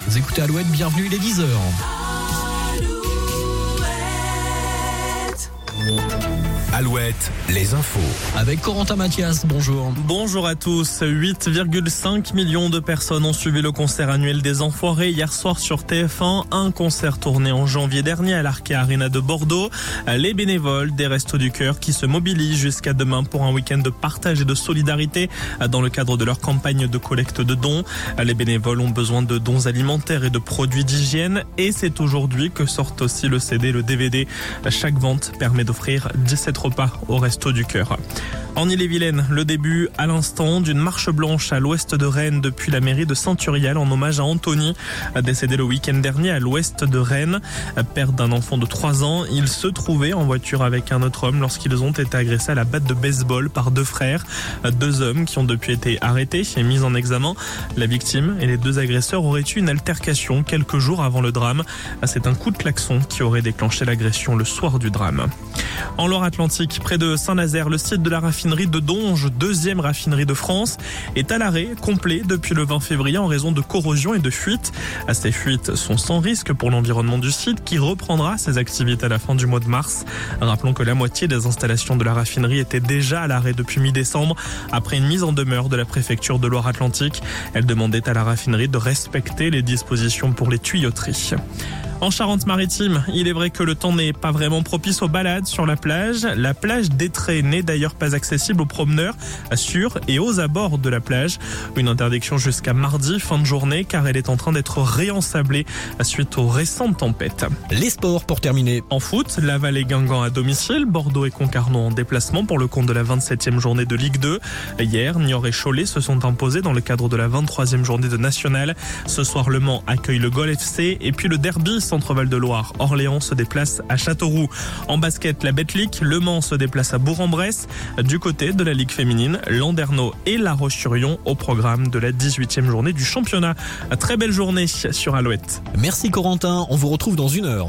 Vous écoutez Alouette, bienvenue, il est 10h. Alouette, les infos. Avec Corentin Mathias, bonjour. Bonjour à tous. 8,5 millions de personnes ont suivi le concert annuel des Enfoirés hier soir sur TF1. Un concert tourné en janvier dernier à l'Arkea Arena de Bordeaux. Les bénévoles des Restos du Cœur qui se mobilisent jusqu'à demain pour un week-end de partage et de solidarité dans le cadre de leur campagne de collecte de dons. Les bénévoles ont besoin de dons alimentaires et de produits d'hygiène et c'est aujourd'hui que sortent aussi le CD et le DVD. Chaque vente permet d'offrir 17 au Resto du Cœur. En Ille-et-Vilaine, le début à l'instant d'une marche blanche à l'ouest de Rennes depuis la mairie de Saint-Uriel en hommage à Anthony, décédé le week-end dernier à l'ouest de Rennes. Père d'un enfant de 3 ans, il se trouvait en voiture avec un autre homme lorsqu'ils ont été agressés à la batte de baseball par deux frères. Deux hommes qui ont depuis été arrêtés et mis en examen. La victime et les deux agresseurs auraient eu une altercation quelques jours avant le drame. C'est un coup de klaxon qui aurait déclenché l'agression le soir du drame. En Loire-Atlantique, près de Saint-Nazaire, le site de la raffinerie de Donge, deuxième raffinerie de France, est à l'arrêt complet depuis le 20 février en raison de corrosion et de fuites. Ces fuites sont sans risque pour l'environnement du site qui reprendra ses activités à la fin du mois de mars. Rappelons que la moitié des installations de la raffinerie étaient déjà à l'arrêt depuis mi-décembre après une mise en demeure de la préfecture de Loire-Atlantique. Elle demandait à la raffinerie de respecter les dispositions pour les tuyauteries. En Charente-Maritime, il est vrai que le temps n'est pas vraiment propice aux balades sur la plage. La plage d'Etré n'est d'ailleurs pas accessible aux promeneurs sur et aux abords de la plage. Une interdiction jusqu'à mardi, fin de journée, car elle est en train d'être réensablée suite aux récentes tempêtes. Les sports pour terminer. En foot, Laval et Guingamp à domicile, Bordeaux et Concarneau en déplacement pour le compte de la 27e journée de Ligue 2. Hier, Niort et Cholet se sont imposés dans le cadre de la 23e journée de National. Ce soir, Le Mans accueille le Gol FC et puis le derby Centre-Val de Loire. Orléans se déplace à Châteauroux. En basket, la Betclic, Le Mans se déplace à Bourg-en-Bresse. Du côté de la Ligue féminine, Landerneau et La Roche-sur-Yon au programme de la 18e journée du championnat. Très belle journée sur Alouette. Merci Corentin, on vous retrouve dans une heure.